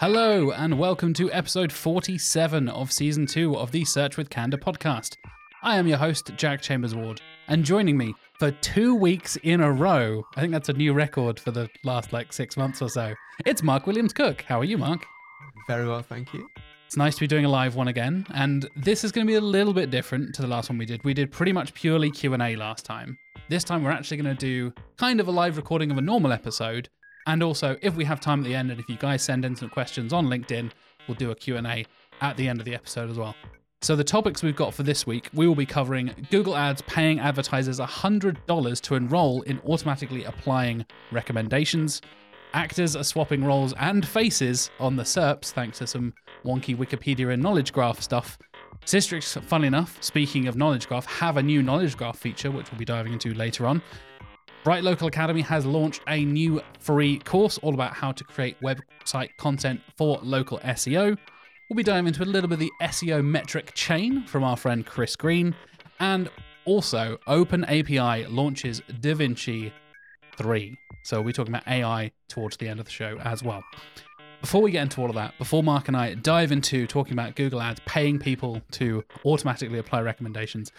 Hello, and welcome to episode 47 of season 2 of the Search with Candour podcast. I am your host, Jack Chambers Ward, and joining me for two weeks in a row, I think that's a new record for the last like six months or so, it's Mark Williams Cook. How are you, Mark? Very well, thank you. It's nice to be doing a live one again, and this is going to be a little bit different to the last one we did. We did pretty much purely Q&A last time. This time we're actually going to do kind of a live recording of a normal episode, and also, if we have time at the end, and if you guys send in some questions on LinkedIn, we'll do a Q&A at the end of the episode as well. So the topics we've got for this week, we will be covering Google Ads paying advertisers $100 to enroll in automatically applying recommendations. Actors are swapping roles and faces on the SERPs thanks to some wonky Wikipedia and knowledge graph stuff. Sistrix, funnily enough, speaking of knowledge graph, have a new knowledge graph feature, which we'll be diving into later on. Bright Local Academy has launched a new free course all about how to create website content for local SEO. We'll be diving into a little bit of the SEO metric chain from our friend Chris Green. And also, OpenAI launches DaVinci 3. So we'll be talking about AI towards the end of the show as well. Before we get into all of that, before Mark and I dive into talking about Google Ads paying people to automatically apply recommendations,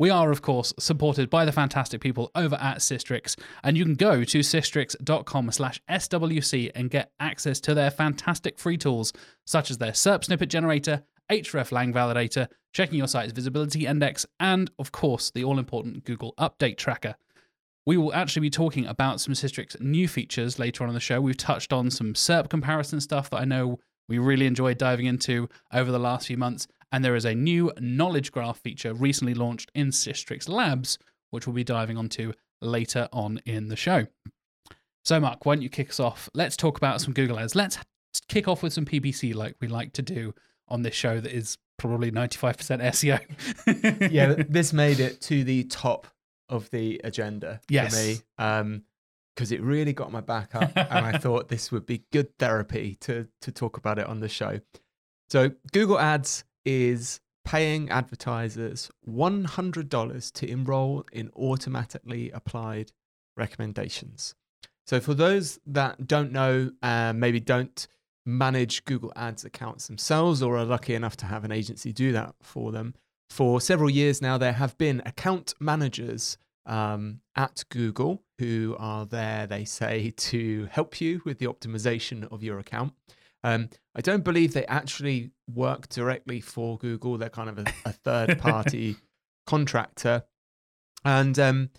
we are, of course, supported by the fantastic people over at Sistrix, and you can go to sistrix.com slash SWC and get access to their fantastic free tools, such as their SERP snippet generator, hreflang validator, checking your site's visibility index, and, of course, the all-important Google Update Tracker. We will actually be talking about some Sistrix new features later on in the show. We've touched on some SERP comparison stuff that I know we really enjoyed diving into over the last few months, and there is a new knowledge graph feature recently launched in Sistrix Labs, which we'll be diving onto later on in the show. So, Mark, why don't you kick us off? Let's talk about some Google Ads. Let's kick off with some PPC like we like to do on this show that is probably 95% SEO. yeah, this made it to the top of the agenda yes. for me. Um, because it really got my back up and I thought this would be good therapy to to talk about it on the show. So Google Ads is paying advertisers $100 to enroll in automatically applied recommendations. So, for those that don't know, uh, maybe don't manage Google Ads accounts themselves or are lucky enough to have an agency do that for them, for several years now, there have been account managers um, at Google who are there, they say, to help you with the optimization of your account. Um, I don't believe they actually work directly for Google. They're kind of a, a third party contractor. And um,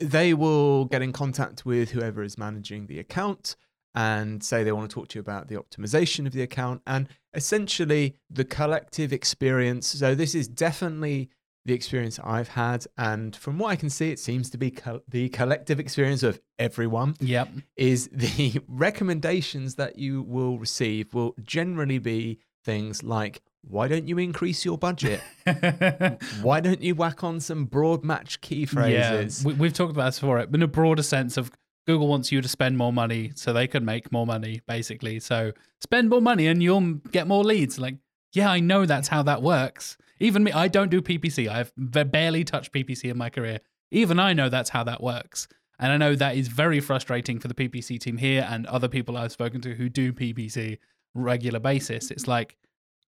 they will get in contact with whoever is managing the account and say they want to talk to you about the optimization of the account and essentially the collective experience. So, this is definitely the experience I've had. And from what I can see, it seems to be co- the collective experience of everyone. Yep. Is the recommendations that you will receive will generally be things like, why don't you increase your budget? why don't you whack on some broad match key phrases? Yeah, we, have talked about this before, but in a broader sense of Google wants you to spend more money so they can make more money, basically. So spend more money and you'll get more leads. Like, yeah, I know that's how that works. Even me, I don't do PPC. I've barely touched PPC in my career. Even I know that's how that works. And I know that is very frustrating for the PPC team here and other people I've spoken to who do PPC regular basis. It's like,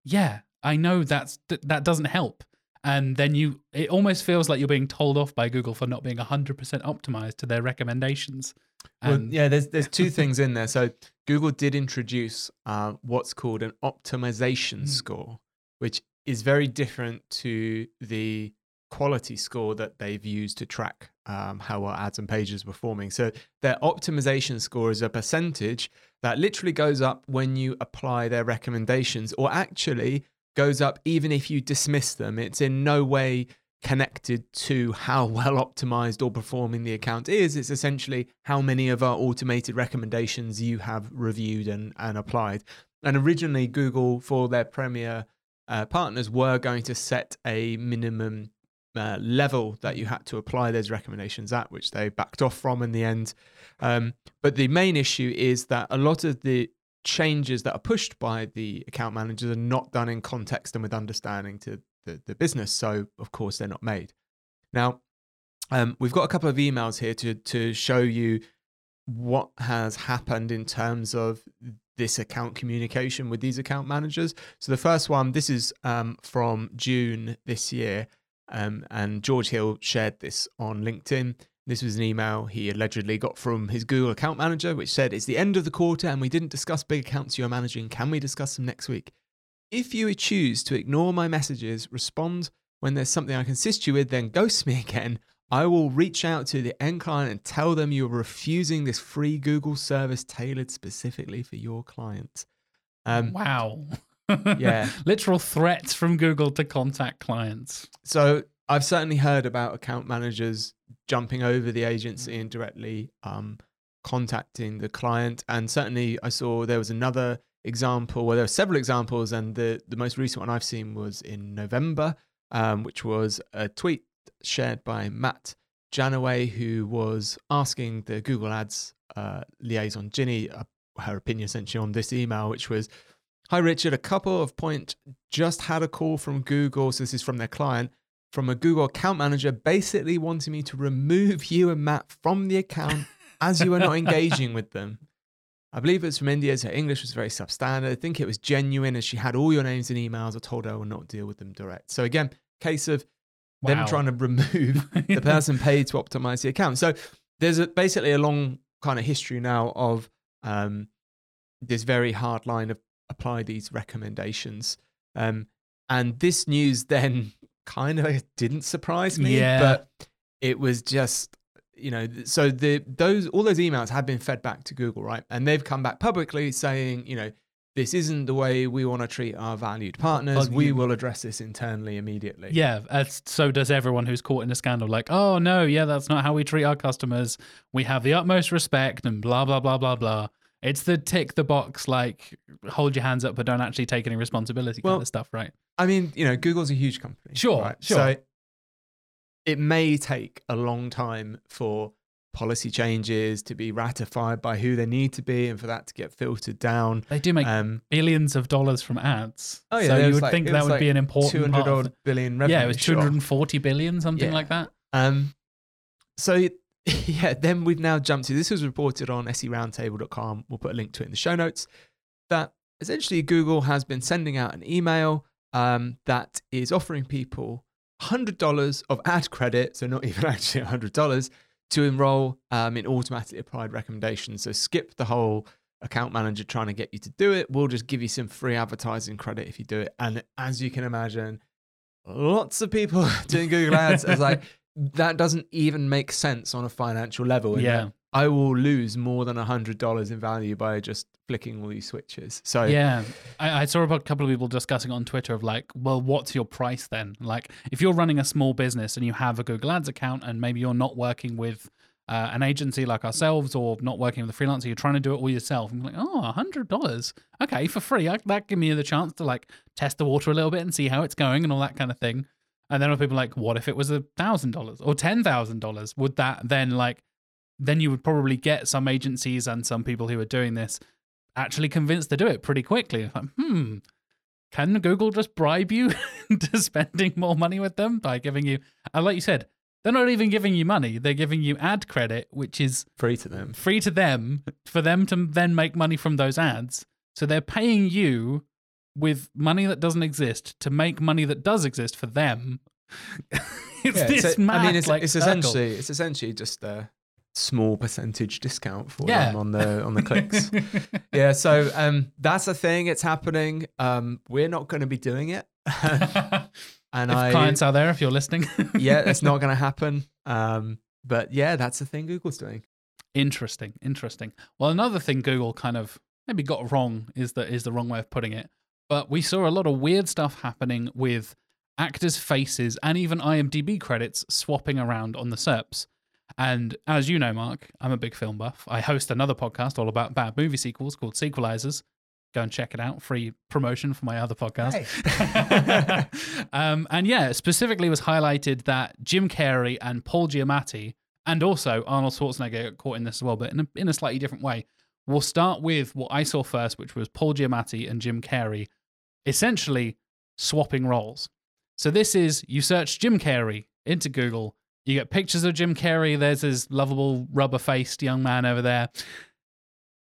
yeah, I know that's that doesn't help. And then you, it almost feels like you're being told off by Google for not being 100% optimized to their recommendations. Well, yeah, there's there's two things in there. So Google did introduce uh, what's called an optimization mm. score, which is very different to the quality score that they've used to track um, how our ads and pages are performing. So their optimization score is a percentage that literally goes up when you apply their recommendations, or actually goes up even if you dismiss them. It's in no way connected to how well optimized or performing the account is. It's essentially how many of our automated recommendations you have reviewed and, and applied. And originally, Google, for their premier uh, partners were going to set a minimum uh, level that you had to apply those recommendations at, which they backed off from in the end. Um, but the main issue is that a lot of the changes that are pushed by the account managers are not done in context and with understanding to the, the business. So of course they're not made. Now, um, we've got a couple of emails here to to show you what has happened in terms of this account communication with these account managers. So the first one, this is um, from June this year, um, and George Hill shared this on LinkedIn. This was an email he allegedly got from his Google account manager, which said, It's the end of the quarter and we didn't discuss big accounts you're managing. Can we discuss them next week? If you choose to ignore my messages, respond when there's something I can assist you with, then ghost me again. I will reach out to the end client and tell them you're refusing this free Google service tailored specifically for your clients. Um, wow. yeah. Literal threats from Google to contact clients. So I've certainly heard about account managers jumping over the agency and directly um, contacting the client. And certainly I saw there was another example, where there were several examples, and the, the most recent one I've seen was in November, um, which was a tweet shared by Matt Janaway, who was asking the Google Ads uh, liaison, Ginny, uh, her opinion essentially on this email, which was Hi, Richard. A couple of point just had a call from Google. So, this is from their client, from a Google account manager, basically wanting me to remove you and Matt from the account as you are not engaging with them. I believe it's from India, so her English was very substandard. I think it was genuine as she had all your names and emails. I told her I would not deal with them direct. So, again, case of wow. them trying to remove the person paid to optimize the account. So there's a, basically a long kind of history now of um, this very hard line of apply these recommendations. Um, and this news then kind of didn't surprise me, yeah. but it was just you know so the those all those emails have been fed back to Google, right? And they've come back publicly saying, you know, this isn't the way we want to treat our valued partners. we will address this internally immediately. Yeah, so does everyone who's caught in a scandal. Like, oh no, yeah, that's not how we treat our customers. We have the utmost respect and blah blah blah blah blah. It's the tick the box, like hold your hands up, but don't actually take any responsibility well, kind of stuff, right? I mean, you know, Google's a huge company. Sure, right? sure. So it may take a long time for policy changes to be ratified by who they need to be and for that to get filtered down. They do make um, billions of dollars from ads. Oh yeah, so you would like, think that would like be an important 200 odd billion revenue. Yeah, it was 240 billion, something yeah. like that. Um, so yeah, then we've now jumped to this was reported on seroundtable.com. We'll put a link to it in the show notes. That essentially Google has been sending out an email um, that is offering people $100 of ad credit, so not even actually $100 to enroll um, in automatically applied recommendations. So skip the whole account manager trying to get you to do it. We'll just give you some free advertising credit if you do it. And as you can imagine, lots of people doing Google Ads as like that doesn't even make sense on a financial level. Yeah. I will lose more than a hundred dollars in value by just flicking all these switches. So yeah, I, I, saw a couple of people discussing on Twitter of like, well, what's your price then? Like, if you're running a small business and you have a Google Ads account and maybe you're not working with uh, an agency like ourselves or not working with a freelancer, you're trying to do it all yourself. I'm like, oh, a hundred dollars, okay, for free. I, that give me the chance to like test the water a little bit and see how it's going and all that kind of thing. And then people like, what if it was a thousand dollars or ten thousand dollars? Would that then like then you would probably get some agencies and some people who are doing this actually convinced to do it pretty quickly. Like, hmm, can Google just bribe you into spending more money with them by giving you, and like you said, they're not even giving you money. They're giving you ad credit, which is free to them. Free to them for them to then make money from those ads. So they're paying you with money that doesn't exist to make money that does exist for them. it's yeah, this mad, I mean, it's, like, it's essentially it's essentially just a small percentage discount for yeah. them on the on the clicks. yeah, so um, that's a thing. It's happening. Um, we're not going to be doing it. and if I, clients are there, if you're listening, yeah, it's not going to happen. Um, but yeah, that's the thing Google's doing. Interesting, interesting. Well, another thing Google kind of maybe got wrong is that is the wrong way of putting it. But we saw a lot of weird stuff happening with actors' faces and even IMDb credits swapping around on the SERPs. And as you know, Mark, I'm a big film buff. I host another podcast all about bad movie sequels called Sequelizers. Go and check it out. Free promotion for my other podcast. Hey. um, and yeah, specifically was highlighted that Jim Carrey and Paul Giamatti, and also Arnold Schwarzenegger got caught in this as well, but in a, in a slightly different way. We'll start with what I saw first, which was Paul Giamatti and Jim Carrey essentially swapping roles. So this is you search Jim Carrey into Google, you get pictures of Jim Carrey. There's his lovable rubber faced young man over there.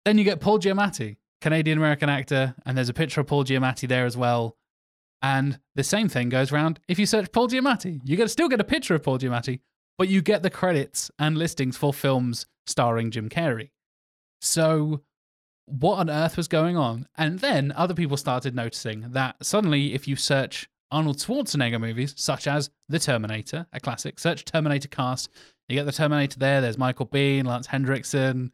Then you get Paul Giamatti, Canadian American actor, and there's a picture of Paul Giamatti there as well. And the same thing goes around if you search Paul Giamatti. You get still get a picture of Paul Giamatti, but you get the credits and listings for films starring Jim Carrey. So what on earth was going on? And then other people started noticing that suddenly if you search Arnold Schwarzenegger movies, such as The Terminator, a classic, search Terminator cast, you get The Terminator there, there's Michael Biehn, Lance Henriksen,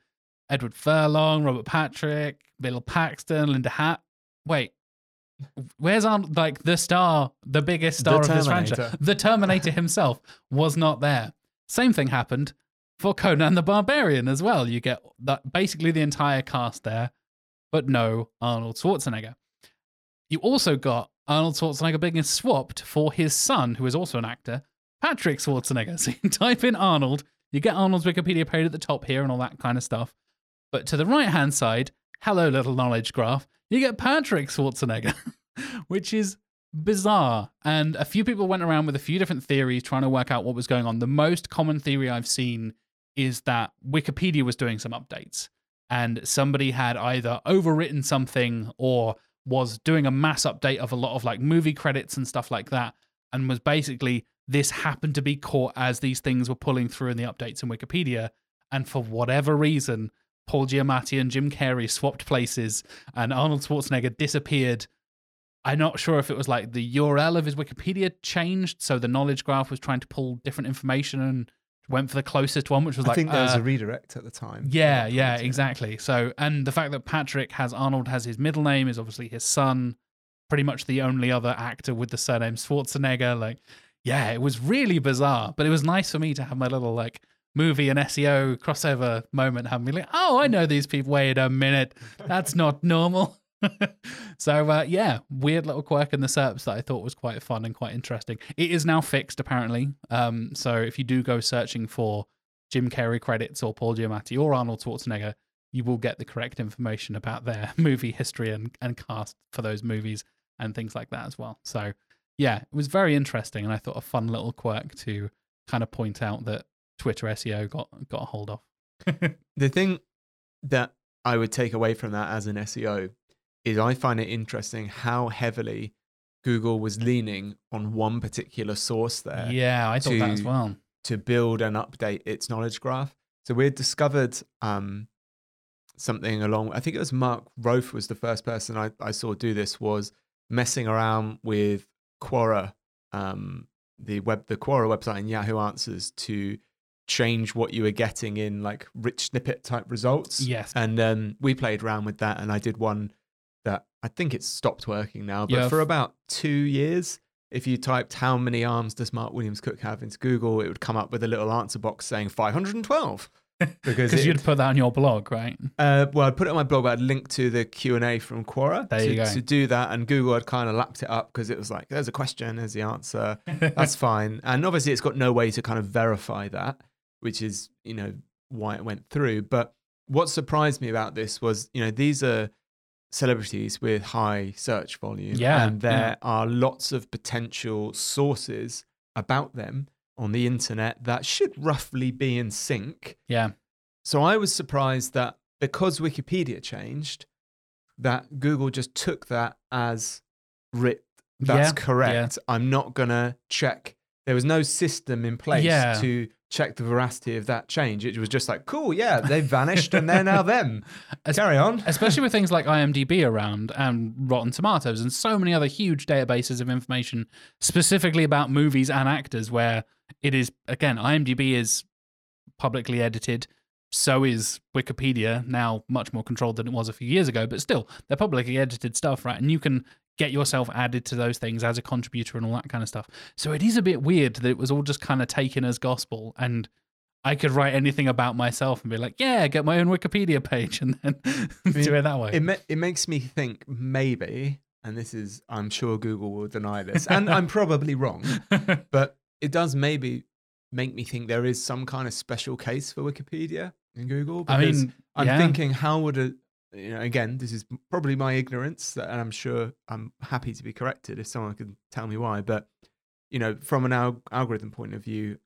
Edward Furlong, Robert Patrick, Bill Paxton, Linda Hatt. Wait, where's on like the star, the biggest star The of this franchise? The Terminator himself was not there. Same thing happened for Conan the Barbarian as well. You get that basically the entire cast there, but no Arnold Schwarzenegger. You also got Arnold Schwarzenegger being swapped for his son, who is also an actor, Patrick Schwarzenegger. So you type in Arnold, you get Arnold's Wikipedia page at the top here and all that kind of stuff. But to the right hand side, hello, little knowledge graph, you get Patrick Schwarzenegger, which is bizarre. And a few people went around with a few different theories trying to work out what was going on. The most common theory I've seen is that Wikipedia was doing some updates and somebody had either overwritten something or was doing a mass update of a lot of like movie credits and stuff like that and was basically this happened to be caught as these things were pulling through in the updates in Wikipedia and for whatever reason Paul Giamatti and Jim Carrey swapped places and Arnold Schwarzenegger disappeared. I'm not sure if it was like the URL of his Wikipedia changed, so the knowledge graph was trying to pull different information and went for the closest one, which was I like I think there was uh, a redirect at the time. yeah, yeah, exactly. So, and the fact that Patrick has Arnold has his middle name is obviously his son, pretty much the only other actor with the surname Schwarzenegger. Like, yeah, it was really bizarre, but it was nice for me to have my little like movie and SEO crossover moment, having me like, oh, I know these people. Wait a minute, that's not normal. so uh, yeah, weird little quirk in the SERPs that I thought was quite fun and quite interesting. It is now fixed apparently. Um, so if you do go searching for Jim Carrey credits or Paul Giamatti or Arnold Schwarzenegger, you will get the correct information about their movie history and, and cast for those movies and things like that as well. So yeah, it was very interesting and I thought a fun little quirk to kind of point out that Twitter SEO got got a hold of. The thing that I would take away from that as an SEO is I find it interesting how heavily Google was leaning on one particular source there yeah, I thought that as well. to build and update its knowledge graph. So we had discovered um, something along. I think it was Mark Roth was the first person I, I saw do this. Was messing around with Quora, um, the web, the Quora website and Yahoo Answers to change what you were getting in like rich snippet type results. Yes. And um, we played around with that, and I did one that I think it's stopped working now, but Yeah. for about two years, if you typed how many arms does Mark Williams Cook have into Google, it would come up with a little answer box saying 512. Because you'd put that on your blog, right? uh, well, I'd put it on my blog, but I'd link to the Q and A from Quora There to, you go. to do that, and Google had kind of lapped it up because it was like, "There's a question, there's the answer." That's fine, and obviously it's got no way to kind of verify that, which is you know why it went through. But what surprised me about this was, you know, these are celebrities with high search volume, Yeah, and there yeah. are lots of potential sources about them on the internet that should roughly be in sync. yeah. So I was surprised that because Wikipedia changed, that Google just took that as writ. That's Yeah, correct. I'm not gonna check. There was no system in place Yeah. to check the veracity of that change. It was just like, cool, yeah, they vanished and they're now them. Es- Carry on. especially with things like IMDb around and Rotten Tomatoes and so many other huge databases of information specifically about movies and actors where it is again IMDb is publicly edited so is Wikipedia now much more controlled than it was a few years ago but still they're publicly edited stuff right and you can get yourself added to those things as a contributor and all that kind of stuff so it is a bit weird that it was all just kind of taken as gospel and I could write anything about myself and be like, yeah, get my own Wikipedia page and then do it that way. It ma- it makes me think maybe, and this is I'm sure Google will deny this, and I'm probably wrong, but it does maybe make me think there is some kind of special case for Wikipedia in Google. I mean, I'm yeah. thinking, how would a, you know, again, this is probably my ignorance, and I'm sure I'm happy to be corrected if someone can tell me why. But you know, from an al- algorithm point of view,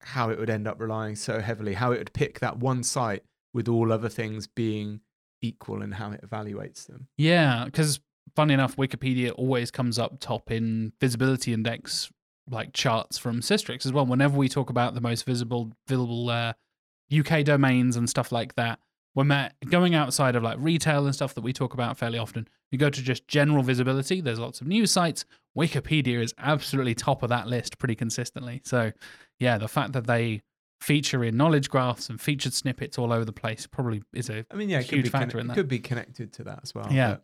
how it would end up relying so heavily, how it would pick that one site with all other things being equal and how it evaluates them. Yeah, because funny enough, Wikipedia always comes up top in visibility index like charts from Sistrix as well. Whenever we talk about the most visible, visible uh, UK domains and stuff like that, when we're going outside of like retail and stuff that we talk about fairly often, you go to just general visibility. There's lots of news sites. Wikipedia is absolutely top of that list pretty consistently. So, yeah, the fact that they feature in knowledge graphs and featured snippets all over the place probably is a I mean, yeah, it could Huge be factor in that. could be connected to that as well. Yeah.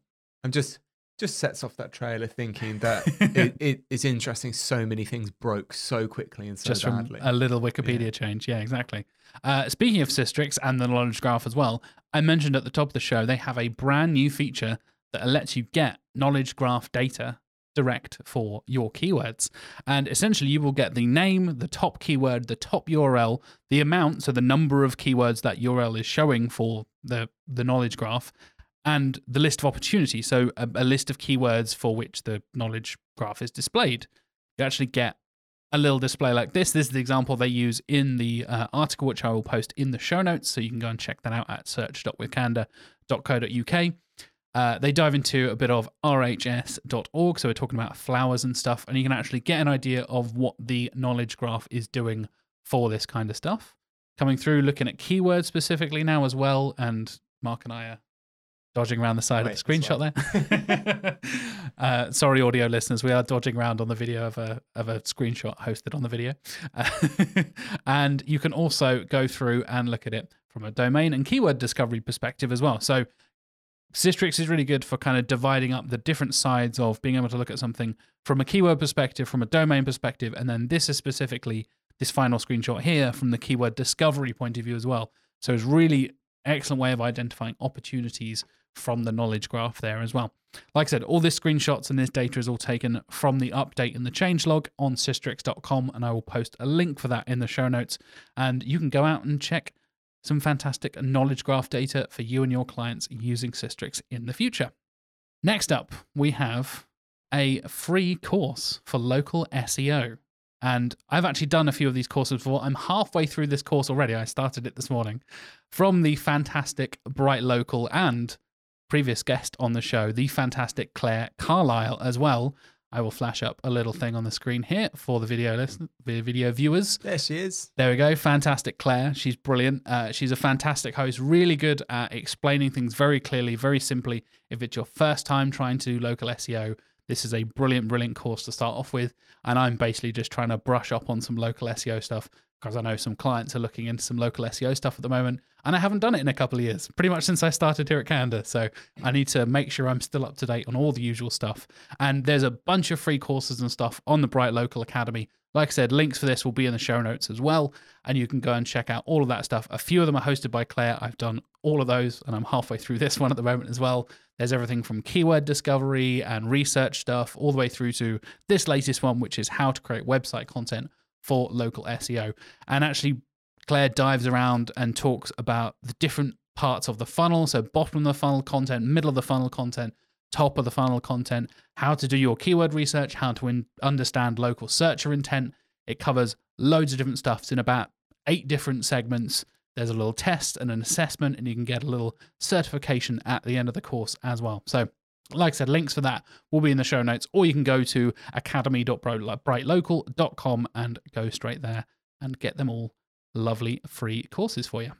I'm just just sets off that trailer thinking that it, it, it's interesting. So many things broke so quickly and so just from badly. a little Wikipedia change. Yeah, exactly. Uh, speaking of Sistrix and the knowledge graph as well, I mentioned at the top of the show they have a brand new feature that lets you get knowledge graph data direct for your keywords. And essentially, you will get the name, the top keyword, the top URL, the amount, so the number of keywords that URL is showing for the, the knowledge graph, and the list of opportunities. So, a, a list of keywords for which the knowledge graph is displayed. You actually get a little display like this. This is the example they use in the uh, article, which I will post in the show notes. So you can go and check that out at search.withcandour.co.uk. Uh, they dive into a bit of rhs.org. So we're talking about flowers and stuff. And you can actually get an idea of what the knowledge graph is doing for this kind of stuff. Coming through, looking at keywords specifically now as well. And Mark and I are dodging around the side Wait, of the screenshot there. uh, sorry, audio listeners, we are dodging around on the video of a of a screenshot hosted on the video, Uh, and you can also go through and look at it from a domain and keyword discovery perspective as well. So. Sistrix is really good for kind of dividing up the different sides of being able to look at something from a keyword perspective, from a domain perspective, and then this is specifically this final screenshot here from the keyword discovery point of view as well. So it's really excellent way of identifying opportunities from the knowledge graph there as well. Like I said, all this screenshots and this data is all taken from the update in the changelog on sistrix.com, and I will post a link for that in the show notes. And you can go out and check some fantastic knowledge graph data for you and your clients using Sistrix in the future. Next up, we have a free course for local SEO. And I've actually done a few of these courses before. I'm halfway through this course already. I started it this morning from the fantastic Bright Local and previous guest on the show, the fantastic Claire Carlisle as well. I will flash up a little thing on the screen here for the video listen, the video viewers. there she is. There we go. Fantastic, Claire. She's brilliant. Uh, she's a fantastic host, really good at explaining things very clearly, very simply. If it's your first time trying to do local SEO, this is a brilliant, brilliant course to start off with. And I'm basically just trying to brush up on some local SEO stuff because I know some clients are looking into some local SEO stuff at the moment. And I haven't done it in a couple of years, pretty much since I started here at Candour. So I need to make sure I'm still up to date on all the usual stuff. And there's a bunch of free courses and stuff on the Bright Local Academy. Like I said, links for this will be in the show notes as well. And you can go and check out all of that stuff. A few of them are hosted by Claire. I've done all of those, and I'm halfway through this one at the moment as well. There's everything from keyword discovery and research stuff, all the way through to this latest one, which is how to create website content for local SEO. And actually, Claire dives around and talks about the different parts of the funnel. So, bottom of the funnel content, middle of the funnel content, top of the funnel content, how to do your keyword research, how to in- understand local searcher intent. It covers loads of different stuff. It's in about eight different segments. There's a little test and an assessment, and you can get a little certification at the end of the course as well. So, like I said, links for that will be in the show notes, or you can go to academy.brightlocal.com and go straight there and get them all lovely free courses for you.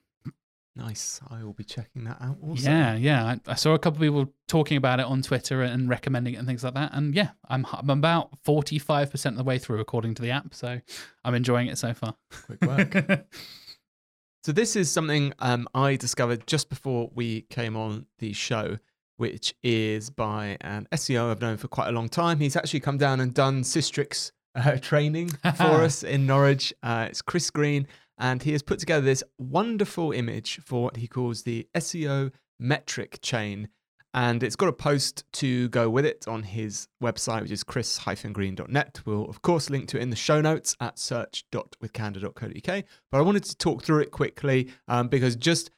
Nice. I will be checking that out also. Yeah, yeah. I, I saw a couple of people talking about it on Twitter and recommending it and things like that. And yeah, I'm, I'm about 45% of the way through according to the app. So I'm enjoying it so far. Quick work. So this is something um, I discovered just before we came on the show, which is by an SEO I've known for quite a long time. He's actually come down and done Sistrix uh, training for us in Norwich. Uh, it's Chris Green, and he has put together this wonderful image for what he calls the SEO metric chain. And it's got a post to go with it on his website, which is chris-green.net. We'll, of course, link to it in the show notes at search.withcandour.co.uk. But I wanted to talk through it quickly um, because just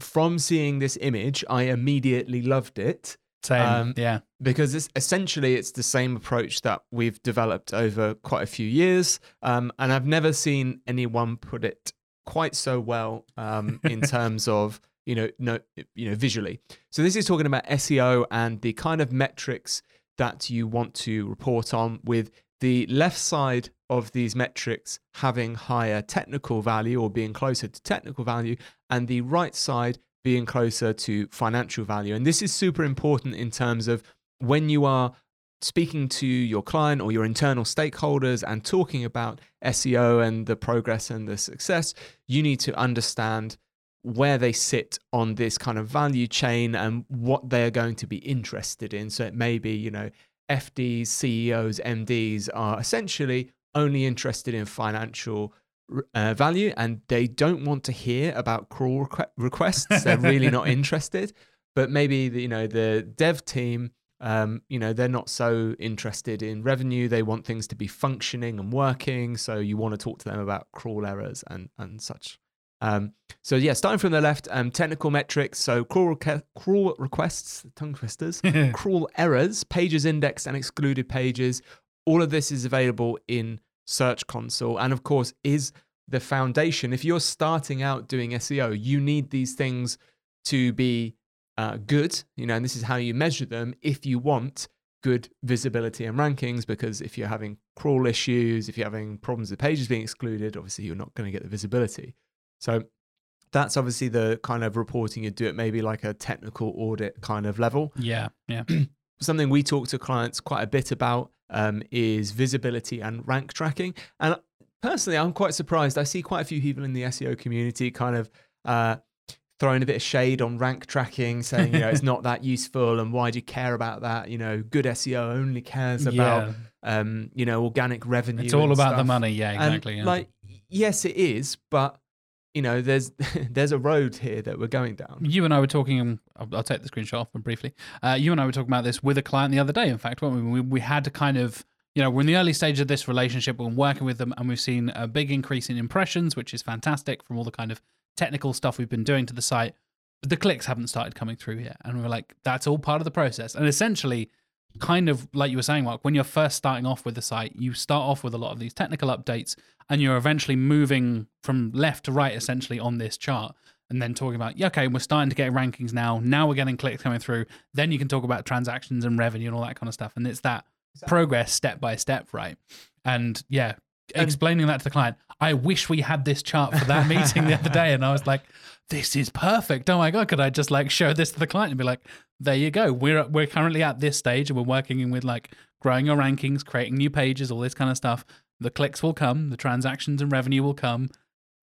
from seeing this image, I immediately loved it. Same. Um, yeah. because it's essentially it's the same approach that we've developed over quite a few years um, and i've never seen anyone put it quite so well um, in terms of you know no you know visually so this is talking about seo and the kind of metrics that you want to report on with the left side of these metrics having higher technical value or being closer to technical value and the right side being closer to financial value. And this is super important in terms of when you are speaking to your client or your internal stakeholders and talking about SEO and the progress and the success, you need to understand where they sit on this kind of value chain and what they're going to be interested in. So it may be, you know, FDs, CEOs, MDs are essentially only interested in financial uh, value and they don't want to hear about crawl requ- requests. They're really not interested. But maybe the, you know the dev team, um, you know, they're not so interested in revenue. They want things to be functioning and working. So you want to talk to them about crawl errors and and such. Um, so yeah, starting from the left, um, technical metrics. So crawl, reque- crawl requests, tongue twisters, crawl errors, pages indexed and excluded pages. All of this is available in Search Console, and of course is the foundation. If you're starting out doing SEO, you need these things to be uh, good, you know, and this is how you measure them. If you want good visibility and rankings, because if you're having crawl issues, if you're having problems with pages being excluded, obviously you're not going to get the visibility. So that's obviously the kind of reporting you do it maybe like a technical audit kind of level. Yeah. Yeah. Something we talk to clients quite a bit about um, is visibility and rank tracking. And personally, I'm quite surprised. I see quite a few people in the SEO community kind of uh, throwing a bit of shade on rank tracking, saying, you know, it's not that useful and why do you care about that? You know, good SEO only cares about, Yeah. um, you know, organic revenue. It's all about the money. Yeah, exactly. yeah. Like, yes, it is, but you know, there's there's a road here that we're going down. you and I were talking, um, I'll, I'll take the screenshot off briefly. Uh, you and I were talking about this with a client the other day, in fact, weren't we? We, we had to kind of, you know, we're in the early stage of this relationship, we're working with them, and we've seen a big increase in impressions, which is fantastic from all the kind of technical stuff we've been doing to the site. But the clicks haven't started coming through yet. And we're like, that's all part of the process. And essentially, kind of like you were saying, Mark, when you're first starting off with the site, you start off with a lot of these technical updates and you're eventually moving from left to right essentially on this chart and then talking about yeah, okay we're starting to get rankings now. Now we're getting clicks coming through. Then you can talk about transactions and revenue and all that kind of stuff. And it's that progress step by step right? And yeah And- explaining that to the client i wish we had this chart for that meeting the other day. And i was like this is perfect oh my god could i just like show this to the client and be like there you go we're we're currently at this stage and we're working in with like growing your rankings creating new pages all this kind of stuff the clicks will come, the transactions and revenue will come.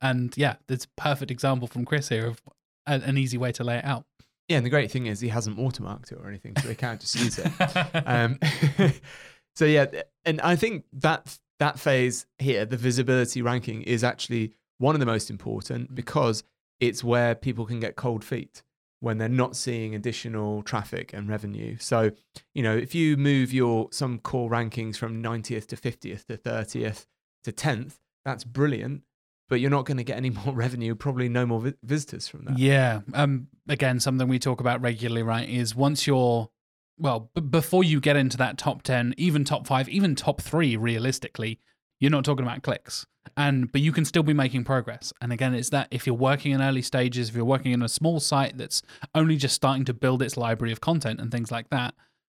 And yeah, that's a perfect example from Chris here of an easy way to lay it out. Yeah, and the great thing is he hasn't watermarked it or anything, so they can't just use it. Um, so yeah, and I think that that phase here, the visibility ranking, is actually one of the most important because it's where people can get cold feet when they're not seeing additional traffic and revenue. So, you know, if you move your some core rankings from 90th to 50th to 30th to 10th, that's brilliant, but you're not going to get any more revenue, probably no more vi- visitors from that. yeah. Um. Again, something we talk about regularly, right? Is once you're well, b- before you get into that top ten, even top five, even top three, realistically, you're not talking about clicks. And but you can still be making progress. And again, it's that if you're working in early stages, if you're working in a small site that's only just starting to build its library of content and things like that,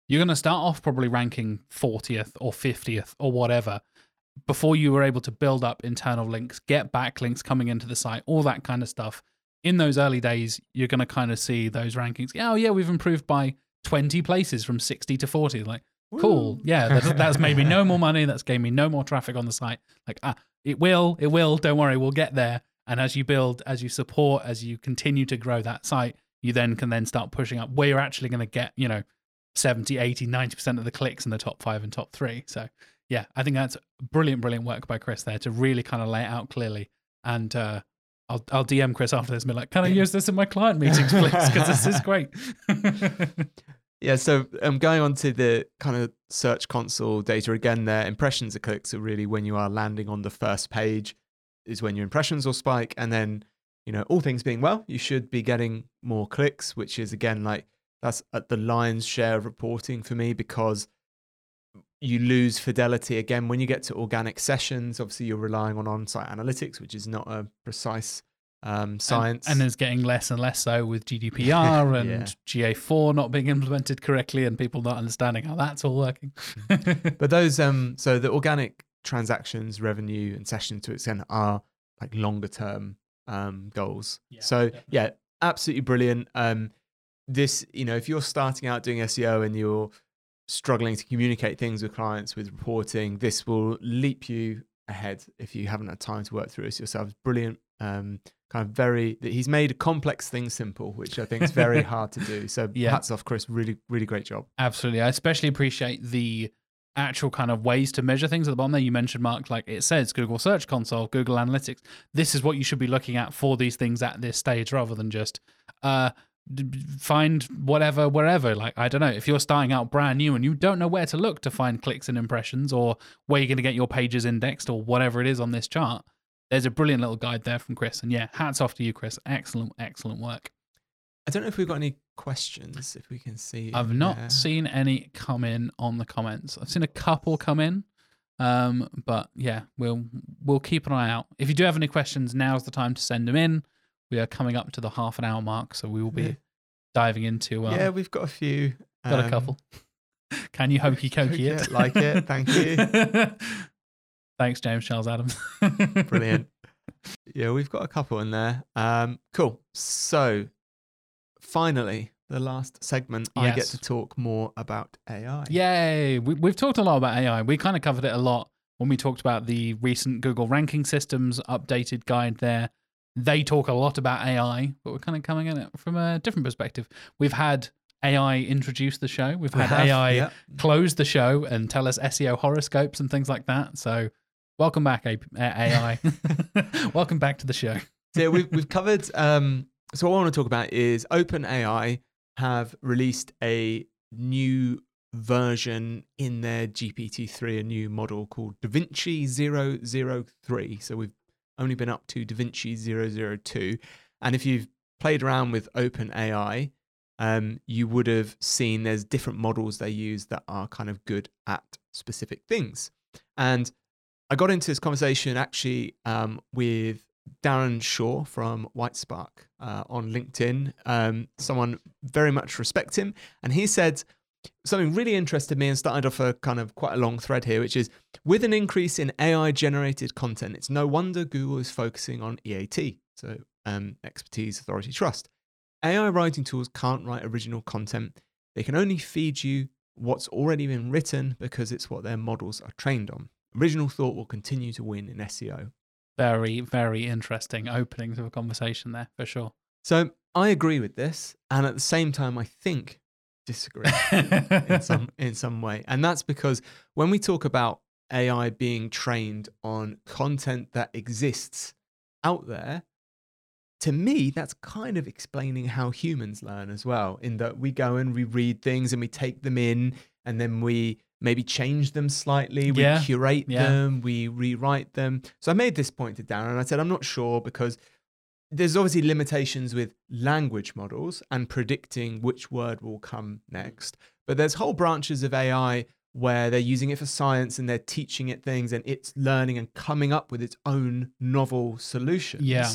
you're going to start off probably ranking 40th or 50th or whatever before you were able to build up internal links, get backlinks coming into the site, all that kind of stuff. In those early days, you're going to kind of see those rankings. Oh, yeah, we've improved by 20 places from 60 to 40. Like, cool. Yeah, that's, that's made me no more money. That's gave me no more traffic on the site. Like, ah, it will, it will. Don't worry, we'll get there. And as you build, as you support, as you continue to grow that site, you then can then start pushing up where you're actually going to get, you know, 70, 80, 90% of the clicks in the top five and top three. So, yeah, I think that's brilliant, brilliant work by Chris there to really kind of lay it out clearly. And uh, I'll, I'll DM Chris after this and be like, can I use this in my client meetings, please? Because this is great. Yeah, so um, going on to the kind of search console data again, there impressions of clicks are really when you are landing on the first page is when your impressions will spike, and then you know all things being well, you should be getting more clicks, which is again like that's at the lion's share of reporting for me because you lose fidelity again when you get to organic sessions. Obviously, you're relying on on-site analytics, which is not a precise um, science. And, and is getting less and less so with GDPR and Yeah. GA4 not being implemented correctly and people not understanding how that's all working. but those um so the organic transactions revenue and sessions to extent are like longer term um goals Yeah, so definitely. yeah absolutely brilliant um this you know if you're starting out doing seo and you're struggling to communicate things with clients with reporting this will leap you ahead if you haven't had time to work through this yourself It's brilliant um kind of very he's made complex things simple which i think is very hard to do so Yeah. hats off chris really really great job Absolutely. I especially appreciate the actual kind of ways to measure things at the bottom there. You mentioned, Mark, like it says Google Search Console, Google Analytics. This is what you should be looking at for these things at this stage rather than just uh, find whatever, wherever. Like, I don't know, if you're starting out brand new and you don't know where to look to find clicks and impressions or where you're going to get your pages indexed or whatever it is on this chart, there's a brilliant little guide there from Chris. And yeah, hats off to you, Chris. Excellent, excellent work. I don't know if we've got any questions. If we can see, I've not there. seen any come in on the comments. I've seen a couple come in, um, but yeah, we'll we'll keep an eye out. If you do have any questions, now's the time to send them in. We are coming up to the half an hour mark, so we will be Yeah. diving into. Uh, yeah, we've got a few. got a um, couple. Can you hokey cokey yeah, it? like it, thank you. Thanks, James Charles Adams. Brilliant. yeah, we've got a couple in there. Um, cool. So, finally, the last segment, I get to talk more about AI. Yay! We, we've talked a lot about AI. We kind of covered it a lot when we talked about the recent Google ranking systems updated guide there. They talk a lot about AI, but we're kind of coming at it from a different perspective. We've had AI introduce the show, we've We had have, AI yeah. close the show and tell us SEO horoscopes and things like that. So, welcome back, AI. welcome back to the show. So we've we've covered. Um, so what I want to talk about is OpenAI have released a new version in their GPT-3, a new model called DaVinci 003. So we've only been up to DaVinci 002, and if you've played around with OpenAI, um, you would have seen there's different models they use that are kind of good at specific things. And I got into this conversation actually um, with Darren Shaw from Whitespark uh, on LinkedIn. Um, someone very much respect him, and he said something really interested me and started off a kind of quite a long thread here, which is with an increase in AI generated content, it's no wonder Google is focusing on EAT, so um, expertise, authority, trust. AI writing tools can't write original content; they can only feed you what's already been written because it's what their models are trained on. Original thought will continue to win in SEO. Very, very interesting opening to a conversation there for sure. So I agree with this, and at the same time, I think disagree in some in some way, and that's because when we talk about AI being trained on content that exists out there, to me, that's kind of explaining how humans learn as well. In that we go and we read things and we take them in, and then we maybe change them slightly, we Yeah, curate yeah. them, we rewrite them. So I made this point to Darren, and I said I'm not sure because there's obviously limitations with language models and predicting which word will come next. But there's whole branches of AI where they're using it for science and they're teaching it things and it's learning and coming up with its own novel solutions. Yeah.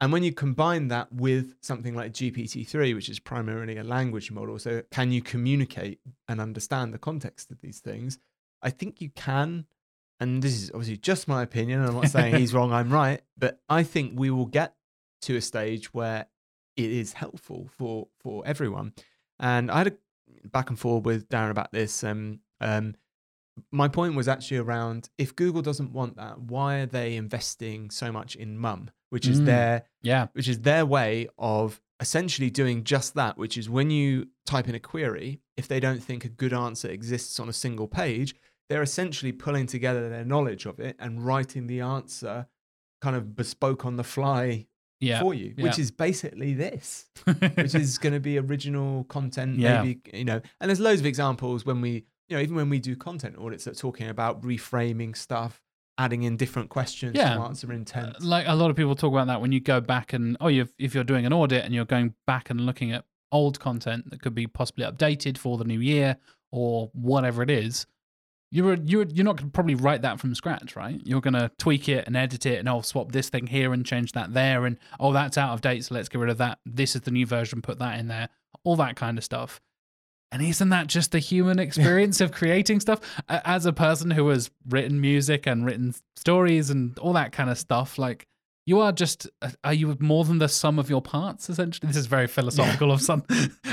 And when you combine that with something like GPT-3, which is primarily a language model, so can you communicate and understand the context of these things? I think you can. And this is obviously just my opinion. I'm not saying he's wrong, I'm right. But I think we will get to a stage where it is helpful for for everyone. And I had a back and forth with Darren about this. Um, um, my point was actually around if Google doesn't want that, why are they investing so much in MUM, which is Mm. their yeah. which is their way of essentially doing just that, which is when you type in a query, if they don't think a good answer exists on a single page, they're essentially pulling together their knowledge of it and writing the answer kind of bespoke on the fly Yeah. for you, which yeah. is basically this, which is going to be original content, Yeah. maybe, you know, and there's loads of examples when we, you know, even when we do content audits that are talking about reframing stuff, adding in different questions Yeah. to answer intent. Uh, like a lot of people talk about that when you go back and oh, you if you're doing an audit and you're going back and looking at old content that could be possibly updated for the new year or whatever it is, you're you're you're not going to probably write that from scratch, right? You're going to tweak it and edit it, and I'll swap this thing here and change that there, and oh that's out of date, so let's get rid of that. This is the new version, put that in there, all that kind of stuff. And isn't that just the human experience of creating stuff? As a person who has written music and written stories and all that kind of stuff, like you are just, uh, are you more than the sum of your parts, essentially? This is very philosophical of some.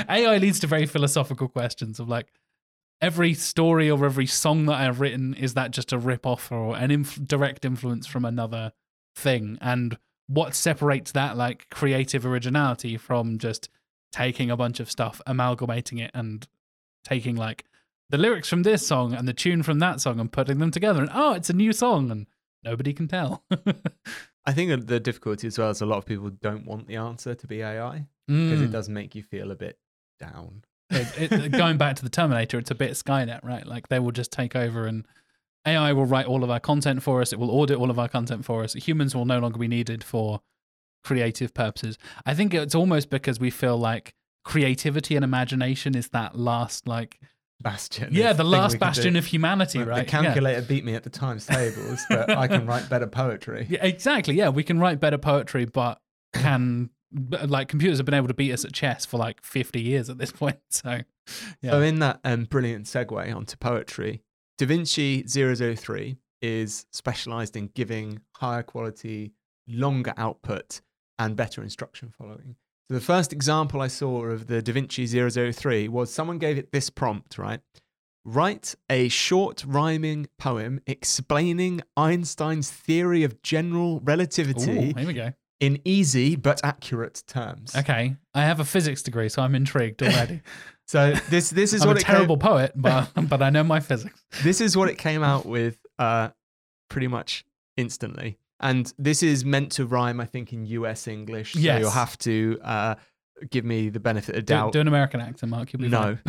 AI leads to very philosophical questions of like, every story or every song that I've written, is that just a rip off or an inf- direct influence from another thing? And what separates that like creative originality from just taking a bunch of stuff, amalgamating it, and taking like the lyrics from this song and the tune from that song and putting them together, and oh, it's a new song, and nobody can tell. I think the difficulty as well is a lot of people don't want the answer to be AI because Mm. it does make you feel a bit down. It- it- going back to the Terminator, it's a bit Skynet, right? Like they will just take over and AI will write all of our content for us. It will audit all of our content for us. Humans will no longer be needed for creative purposes. I think it's almost because we feel like creativity and imagination is that last, like, Bastion. yeah, the last bastion of humanity, Like, right? The Yeah. calculator beat me at the times tables, but I can write better poetry. Yeah, exactly. Yeah, we can write better poetry, but can like computers have been able to beat us at chess for like 50 years at this point. So, yeah. So in that um, brilliant segue onto poetry, Da Vinci 003 is specialized in giving higher quality, longer output and better instruction following. So the first example I saw of the Da Vinci 003 was someone gave it this prompt, right? Write a short rhyming poem explaining Einstein's theory of general relativity Ooh, here we go. in easy but accurate terms. Okay, I have a physics degree, so I'm intrigued already. So this this is I'm what a it came- terrible poet, but but I know my physics. this is what it came out with uh, pretty much instantly. And this is meant to rhyme, I think, in US English. So Yes. you'll have to uh, give me the benefit of doubt. do an American accent, Mark. You'll be no.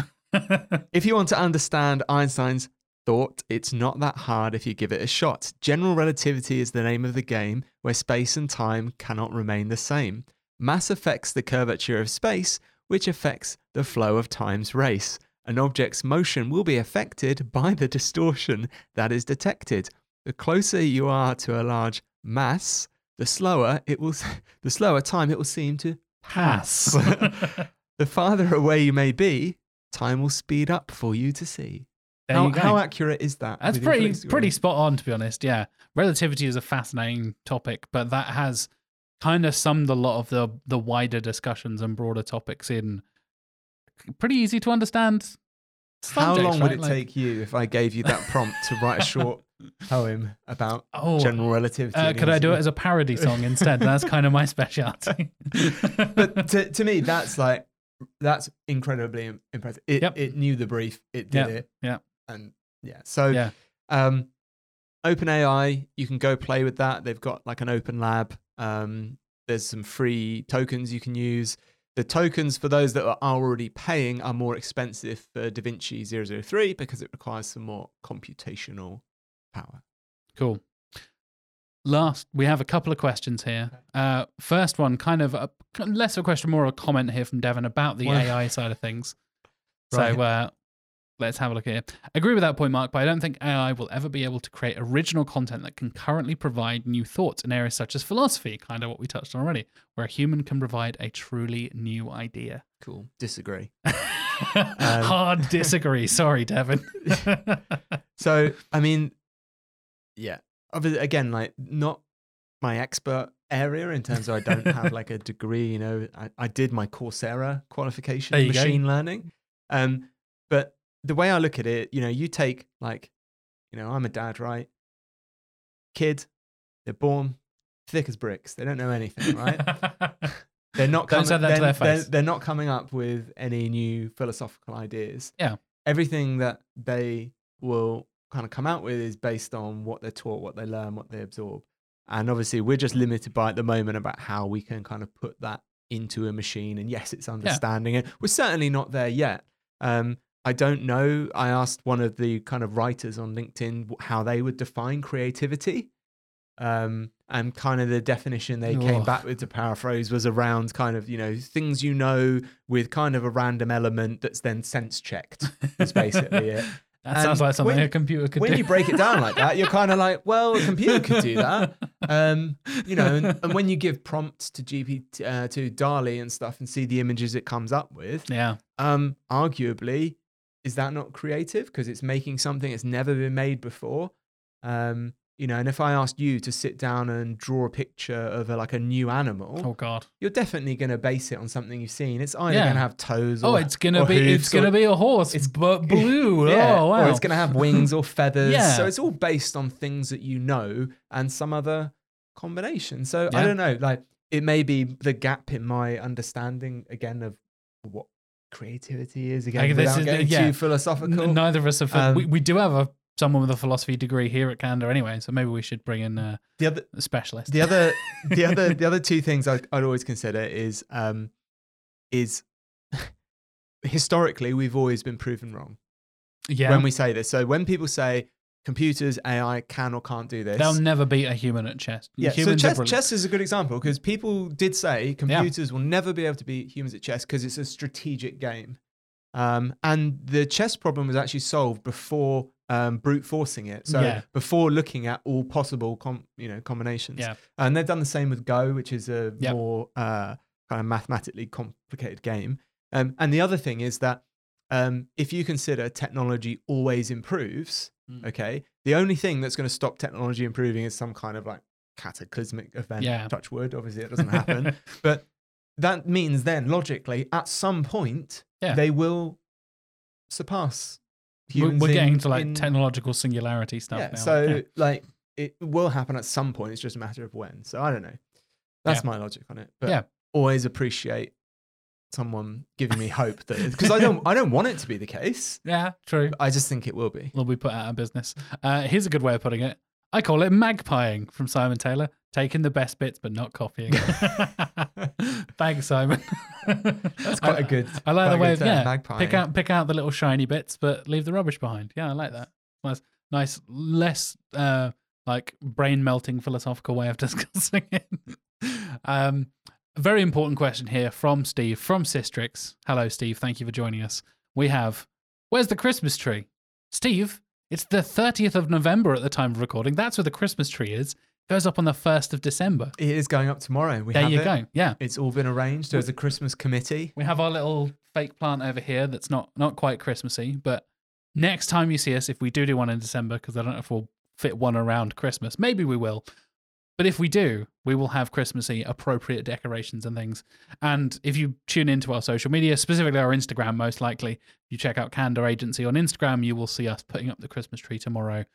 If you want to understand Einstein's thought, it's not that hard if you give it a shot. General relativity is the name of the game where space and time cannot remain the same. Mass affects the curvature of space, which affects the flow of time's race. An object's motion will be affected by the distortion that is detected. The closer you are to a large mass, the slower it will the slower time it will seem to pass. the farther away you may be, time will speed up for you to see. there how, how accurate is that? That's pretty pretty spot on, to be honest. Yeah, relativity is a fascinating topic, but that has kind of summed a lot of the the wider discussions and broader topics in pretty easy to understand. How long would it Like- take you if I gave you that prompt to write a short poem about Oh, general relativity? uh, could I do it as a parody song instead? That's kind of my specialty. But to, to me, that's like that's incredibly impressive. It, Yep. it knew the brief, it did Yeah, it, yeah. and yeah. So, Yeah. um, OpenAI, you can go play with that. They've got like an open lab. Um, there's some free tokens you can use. The tokens for those that are already paying are more expensive for DaVinci 003 because it requires some more computational power. Cool. Last, we have a couple of questions here. Uh, first one, kind of a, less of a question, more of a comment here from Devon about the Well- AI side of things. Right. So uh, let's have a look here. Agree with that point, Mark, but I don't think AI will ever be able to create original content that can currently provide new thoughts in areas such as philosophy, kind of what we touched on already, where a human can provide a truly new idea. Cool. Disagree. Hard disagree. Sorry, Devin. So, I mean, yeah. Again, like not my expert area in terms of I don't have like a degree. You know, I, I did my Coursera qualification in you go. machine learning. Um, but the way I look at it, you know, you take like, you know, I'm a dad, right? Kid, they're born thick as bricks. They don't know anything, right? They're not Don't coming, say that to they're, their they're- face. they're not coming up with any new philosophical ideas. Yeah. Everything that they will kind of come out with is based on what they're taught, what they learn, what they absorb. And obviously, we're just limited by at the moment about how we can kind of put that into a machine. And yes, it's understanding yeah. it. We're certainly not there yet. Um, I don't know. I asked one of the kind of writers on LinkedIn how they would define creativity. Um, and kind of the definition they came back with to paraphrase was around kind of you know things you know with kind of a random element that's then sense checked. Is basically it. That And sounds like something when- a computer could when do. When you break it down like that, you're kind of like, well, a computer could do that. Um, you know, and, and when you give prompts to GPT, uh, to DALL-E and stuff and see the images it comes up with, yeah. um, arguably, is that not creative? Because it's making something that's never been made before. Um, you know, and if I asked you to sit down and draw a picture of a, like a new animal, Oh God. you're definitely going to base it on something you've seen. It's either Yeah. going to have toes, Or, Oh, it's gonna be it's gonna be a horse. it's- but blue. yeah, Oh wow. Or it's going to have wings or feathers. Yeah. So it's all based on things that you know and some other combination. So I don't know. Like it may be the gap in my understanding again of what creativity is again Like, this without is- getting yeah. too philosophical. N- neither of us have. Um, we, we do have a someone with a philosophy degree here at Candour anyway, so maybe we should bring in uh, the other a specialist. the other the other the other two things I'd, I'd always consider is um is historically we've always been proven wrong yeah. when we say this. So when people say computers AI can or can't do this, They'll never beat a human at chess. Yeah, so Humans are chess, chess is a good example because people did say computers will never be able to beat humans at chess because it's a strategic game. Um, and the chess problem was actually solved before um, brute forcing it. So Yeah. before looking at all possible com- you know combinations. Yeah. And they've done the same with Go, which is a Yep. more uh, kind of mathematically complicated game. Um, and the other thing is that um, if you consider technology always improves, Mm. okay, the only thing that's going to stop technology improving is some kind of like cataclysmic event. Yeah. Touch wood, obviously it doesn't happen. but that means then logically, at some point, Yeah. they will surpass We're, humans. we're in- getting to like in- technological singularity stuff yeah, now. so Yeah. like it will happen at some point. It's just a matter of when. So I don't know. That's my logic on it. But Yeah. always appreciate someone giving me hope that because I don't I don't want it to be the case. yeah, true. I just think it will be. Will be put out of business. Uh, here's a good way of putting it. I call it magpieing from Simon Taylor, taking the best bits but not copying. Thanks, Simon. That's quite a good. I like the way of term, yeah. magpieing. Pick out pick out the little shiny bits, but leave the rubbish behind. Yeah, I like that. Nice, nice, less uh, like brain melting philosophical way of discussing it. um, very important question here from Steve from Sistrix. Hello, Steve. Thank you for joining us. We have where's the Christmas tree, Steve? It's the 30th of November at the time of recording. That's where the Christmas tree is. It Goes up on the 1st of December. It is going up tomorrow. We there you it. go. Yeah. It's all been arranged. There's a Christmas committee. We have our little fake plant over here that's not not quite Christmassy, but next time you see us, if we do do one in December, because I don't know if we'll fit one around Christmas, maybe we will. But if we do, we will have Christmassy appropriate decorations and things. And if you tune into our social media, specifically our Instagram, most likely, if you check out Candour Agency on Instagram, you will see us putting up the Christmas tree tomorrow.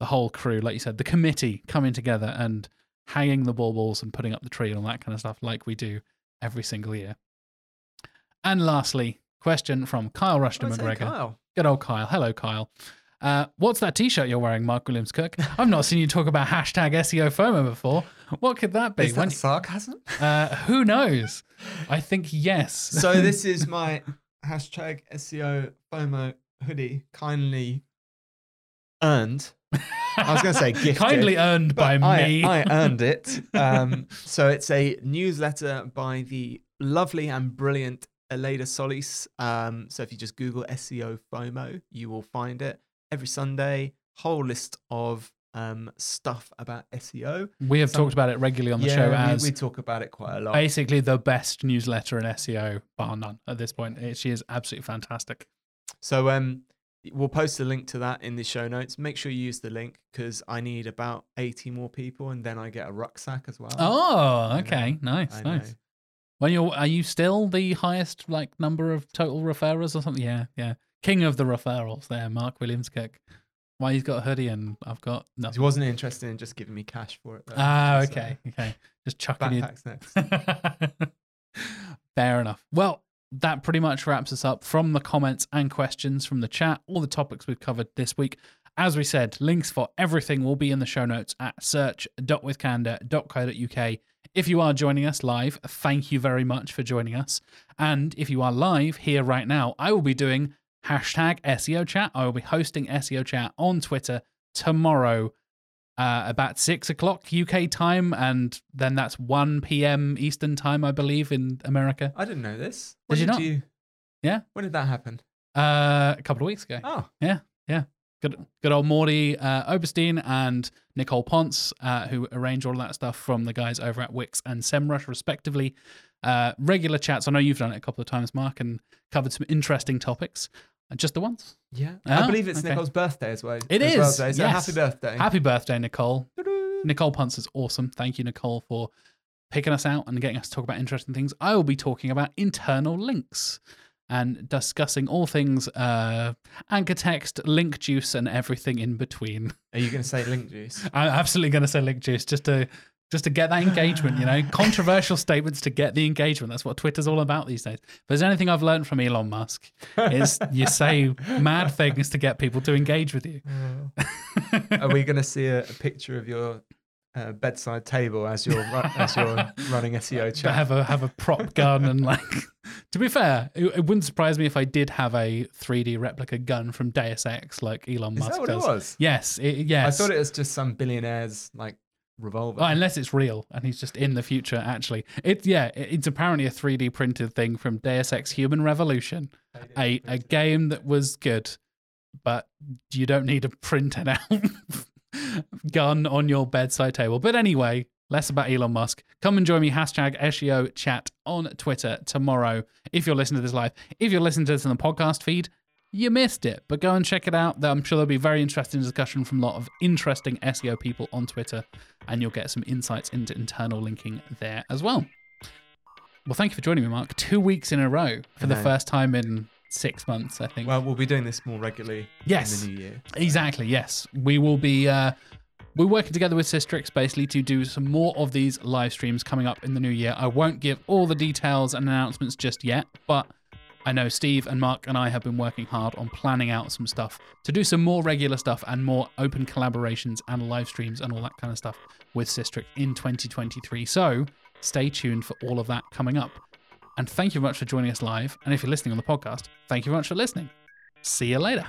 The whole crew, like you said, the committee coming together and hanging the baubles and putting up the tree and all that kind of stuff, like we do every single year. And lastly, question from Kyle Rushton McGregor. Kyle. Good old Kyle. Hello, Kyle. Uh, what's that T-shirt you're wearing, Mark Williams Cook? I've not seen you talk about hashtag SEO FOMO before. What could that be? Is that When- sarcasm? uh, who knows? I think yes. so this is my hashtag SEO FOMO hoodie, kindly earned. I was going to say gifted. kindly earned by I, me. I earned it. Um, so it's a newsletter by the lovely and brilliant Aleyda Solis. Um, so if you just Google SEO FOMO, you will find it every Sunday. Whole list of um, stuff about SEO. we have some- talked about it regularly on the yeah, show we, as we talk about it quite a lot. basically the best newsletter in SEO, bar none. At this point, It- she is absolutely fantastic. So um, we'll post a link to that in the show notes. Make sure you use the link because I need about eighty more people, and then I get a rucksack as well. Oh, okay, nice, I nice. know. When you're, are you still the highest like number of total referrers or something? Yeah, yeah. King of the referrals there, Mark Williams Cook. Why he's got a hoodie and I've got nothing. He wasn't interested in just giving me cash for it. Though, Ah, so okay, okay. Just chucking. Backpacks next. Fair enough. Well, that pretty much wraps us up from the comments and questions from the chat, all the topics we've covered this week. As we said, links for everything will be in the show notes at search.withcandour.co.uk. If you are joining us live, thank you very much for joining us. And if you are live here right now, I will be doing hashtag SEO chat. I will be hosting SEO chat on Twitter tomorrow uh, about six o'clock UK time, and then that's one p.m. Eastern time, I believe, in America. I didn't know this. Did you not? Yeah. When did that happen? Uh, a couple of weeks ago. Oh, Good, good old Mordy uh, Oberstein and Nicole Ponce, uh, who arrange all of that stuff from the guys over at Wix and SEMrush, respectively. Uh, regular chats. I know you've done it a couple of times, Mark, and covered some interesting topics. Uh, Just the once. yeah. Oh, I believe it's okay. Nicole's birthday as well. It as well is, today, so yes. happy birthday. Happy birthday, Nicole. Doo-doo. Nicole Ponce is awesome. Thank you, Nicole, for picking us out and getting us to talk about interesting things. I will be talking about internal links and discussing all things uh, anchor text, link juice, and everything in between. Are you going to say link juice? I'm absolutely going to say link juice just to just to get that engagement. You know, controversial statements to get the engagement. That's what Twitter's all about these days. If there's anything I've learned from Elon Musk, is you say mad things to get people to engage with you. Are we going to see a, a picture of your uh, bedside table as you're as you're running SEO to chat? have a have a prop gun and like. to be fair, it, it wouldn't surprise me if I did have a 3D replica gun from Deus Ex like Elon Is Musk that what does. it was? Yes, it, yes. I thought it was just some billionaire's like revolver. Oh, unless it's real and he's just in the future. Actually, it yeah, it- it's apparently a 3D printed thing from Deus Ex: Human Revolution, a a game that was good, but you don't need a printed out gun on your bedside table. But anyway, less about Elon Musk. Come and join me hashtag SEO chat on Twitter tomorrow if you're listening to this live. If you're listening to this on the podcast feed. You missed it, but go and check it out. I'm sure there'll be very interesting discussion from a lot of interesting SEO people on Twitter, and you'll get some insights into internal linking there as well. Well, thank you for joining me, Mark. Two weeks in a row for the first time in six months, I think. Well, we'll be doing this more regularly Yes. in the new year. Exactly. Yes, we will be. Uh, we're working together with Sistrix basically to do some more of these live streams coming up in the new year. I won't give all the details and announcements just yet, but I know Steve and Mark and I have been working hard on planning out some stuff to do some more regular stuff and more open collaborations and live streams and all that kind of stuff with Sistrix in 2023. So stay tuned for all of that coming up. And thank you very much for joining us live. And if you're listening on the podcast, thank you very much for listening. See you later.